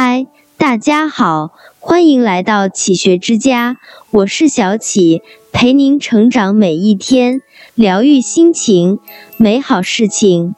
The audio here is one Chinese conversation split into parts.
嗨，大家好，欢迎来到启学之家，我是小启，陪您成长每一天，疗愈心情，美好事情。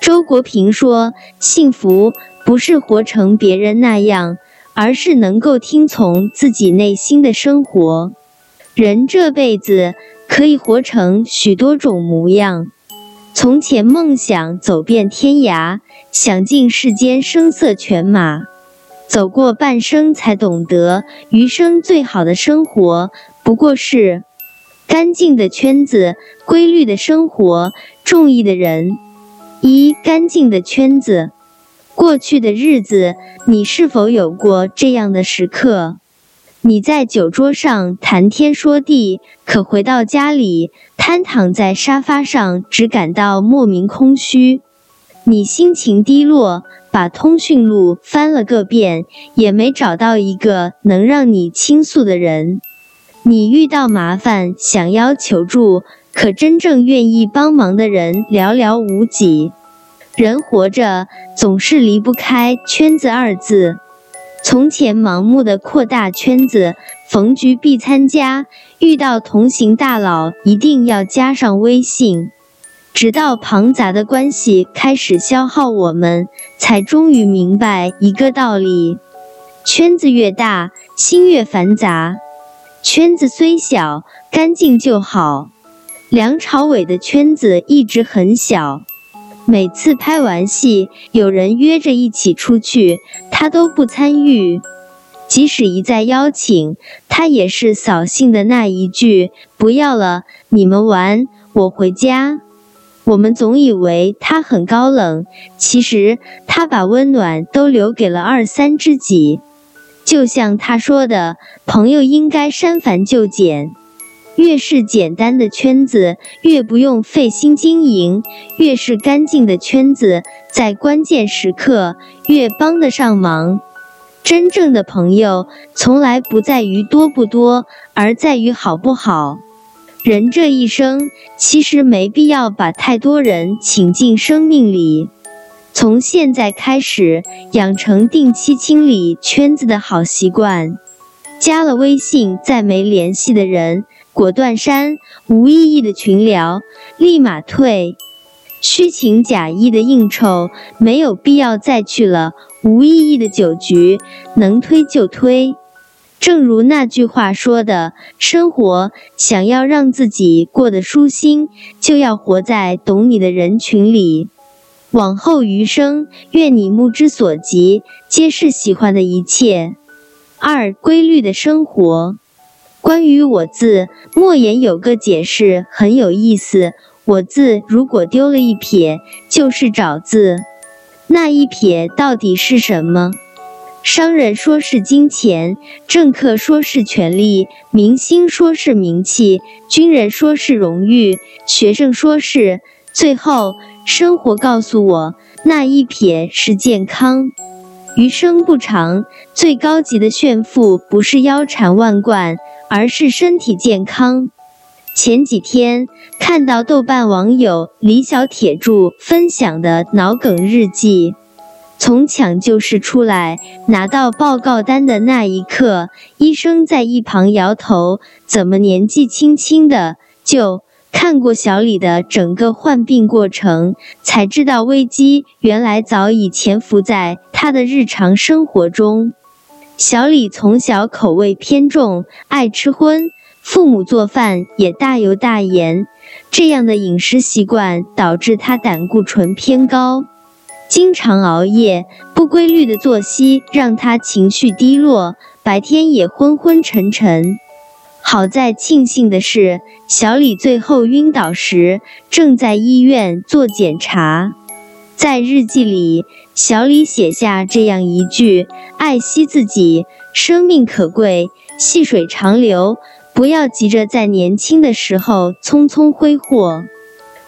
周国平说：“幸福不是活成别人那样，而是能够听从自己内心的生活。人这辈子可以活成许多种模样。从前梦想走遍天涯，想尽世间声色犬马。”走过半生，才懂得余生最好的生活不过是干净的圈子、规律的生活、中意的人。一干净的圈子。过去的日子，你是否有过这样的时刻？你在酒桌上谈天说地，可回到家里，瘫躺在沙发上，只感到莫名空虚。你心情低落。把通讯录翻了个遍，也没找到一个能让你倾诉的人。你遇到麻烦想要求助，可真正愿意帮忙的人寥寥无几。人活着总是离不开“圈子”二字。从前盲目的扩大圈子，逢局必参加，遇到同行大佬一定要加上微信。直到庞杂的关系开始消耗我们，才终于明白一个道理：圈子越大，心越繁杂。圈子虽小，干净就好。梁朝伟的圈子一直很小，每次拍完戏，有人约着一起出去，他都不参与。即使一再邀请，他也是扫兴的那一句：“不要了，你们玩，我回家。”我们总以为他很高冷，其实他把温暖都留给了二三知己。就像他说的：“朋友应该删繁就简，越是简单的圈子，越不用费心经营；越是干净的圈子，在关键时刻越帮得上忙。真正的朋友，从来不在于多不多，而在于好不好。”人这一生，其实没必要把太多人请进生命里。从现在开始，养成定期清理圈子的好习惯。加了微信再没联系的人，果断删；无意义的群聊，立马退；虚情假意的应酬，没有必要再去了；无意义的酒局，能推就推。正如那句话说的：“生活想要让自己过得舒心，就要活在懂你的人群里。往后余生，愿你目之所及皆是喜欢的一切。”二、规律的生活。关于“我”字，莫言有个解释很有意思：“我”字如果丢了一撇，就是“找”字。那一撇到底是什么？商人说是金钱，政客说是权力，明星说是名气，军人说是荣誉，学生说是……最后，生活告诉我，那一撇是健康。余生不长，最高级的炫富不是腰缠万贯，而是身体健康。前几天看到豆瓣网友李小铁柱分享的脑梗日记。从抢救室出来拿到报告单的那一刻，医生在一旁摇头：“怎么年纪轻轻的就看过小李的整个患病过程，才知道危机原来早已潜伏在他的日常生活中。”小李从小口味偏重，爱吃荤，父母做饭也大油大盐，这样的饮食习惯导致他胆固醇偏高。经常熬夜，不规律的作息让他情绪低落，白天也昏昏沉沉。好在庆幸的是，小李最后晕倒时正在医院做检查。在日记里，小李写下这样一句：“爱惜自己，生命可贵，细水长流，不要急着在年轻的时候匆匆挥霍。”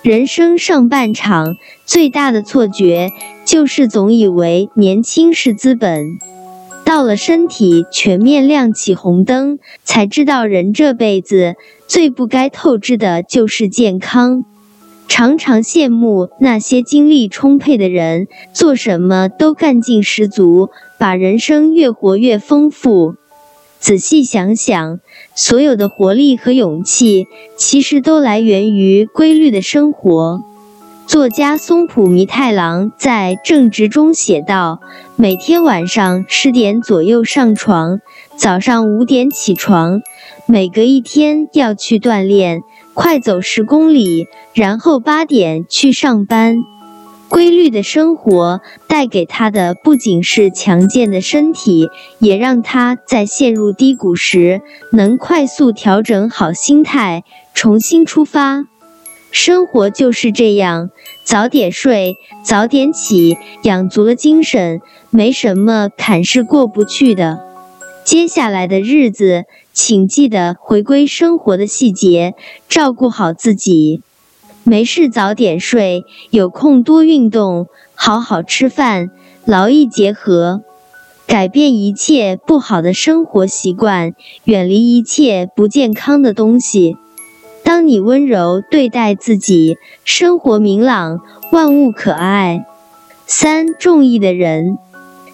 人生上半场最大的错觉，就是总以为年轻是资本，到了身体全面亮起红灯，才知道人这辈子最不该透支的就是健康。常常羡慕那些精力充沛的人，做什么都干劲十足，把人生越活越丰富。仔细想想，所有的活力和勇气，其实都来源于规律的生活。作家松浦弥太郎在《正直》中写道：“每天晚上十点左右上床，早上五点起床，每隔一天要去锻炼，快走十公里，然后八点去上班。”规律的生活带给他的不仅是强健的身体，也让他在陷入低谷时能快速调整好心态，重新出发。生活就是这样，早点睡，早点起，养足了精神，没什么坎是过不去的。接下来的日子，请记得回归生活的细节，照顾好自己。没事早点睡，有空多运动，好好吃饭，劳逸结合，改变一切不好的生活习惯，远离一切不健康的东西。当你温柔对待自己，生活明朗，万物可爱。三中意的人，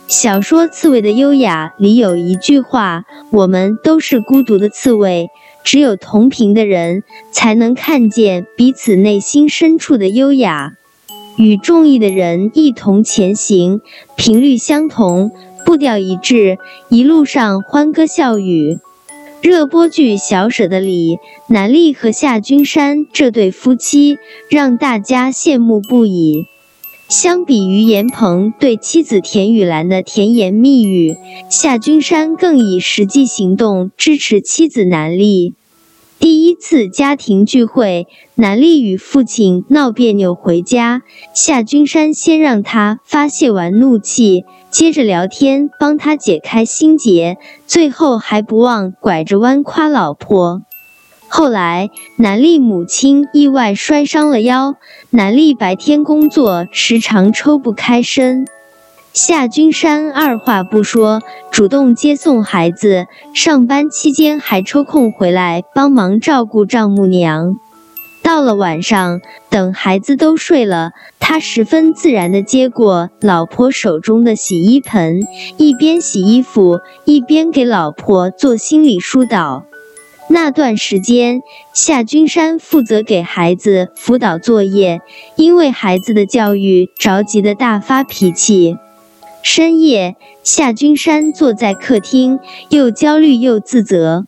小说《刺猬的优雅》里有一句话：“我们都是孤独的刺猬。”只有同频的人，才能看见彼此内心深处的优雅。与中意的人一同前行，频率相同，步调一致，一路上欢歌笑语。热播剧《小舍的》里，南俪和夏君山这对夫妻让大家羡慕不已。相比于严鹏对妻子田雨岚的甜言蜜语，夏君山更以实际行动支持妻子南俪。第一次家庭聚会，南丽与父亲闹别扭回家，夏君山先让他发泄完怒气，接着聊天帮他解开心结，最后还不忘拐着弯夸老婆。后来，南丽母亲意外摔伤了腰，南丽白天工作时常抽不开身。夏君山二话不说，主动接送孩子，上班期间还抽空回来帮忙照顾丈母娘。到了晚上，等孩子都睡了，他十分自然地接过老婆手中的洗衣盆，一边洗衣服，一边给老婆做心理疏导。那段时间，夏君山负责给孩子辅导作业，因为孩子的教育着急的大发脾气。深夜，夏君山坐在客厅，又焦虑又自责。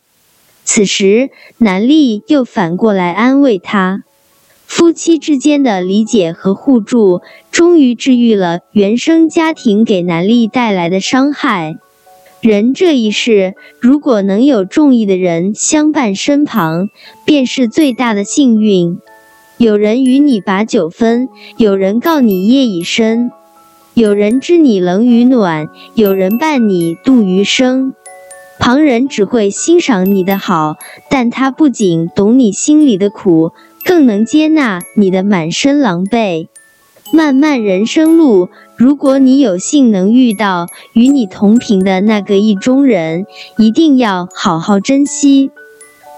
此时，南丽又反过来安慰他，夫妻之间的理解和互助，终于治愈了原生家庭给南丽带来的伤害。人这一世，如果能有中意的人相伴身旁，便是最大的幸运。有人与你把酒分，有人告你夜已深，有人知你冷与暖，有人伴你度余生。旁人只会欣赏你的好，但他不仅懂你心里的苦，更能接纳你的满身狼狈。漫漫人生路，如果你有幸能遇到与你同频的那个意中人，一定要好好珍惜。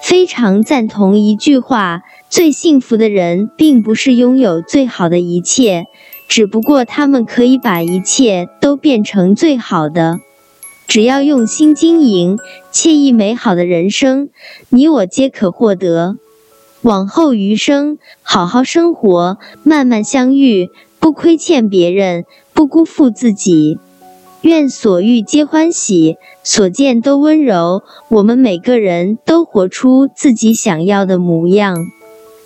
非常赞同一句话：最幸福的人，并不是拥有最好的一切，只不过他们可以把一切都变成最好的。只要用心经营，惬意美好的人生，你我皆可获得。往后余生，好好生活，慢慢相遇，不亏欠别人，不辜负自己。愿所遇皆欢喜，所见都温柔。我们每个人都活出自己想要的模样。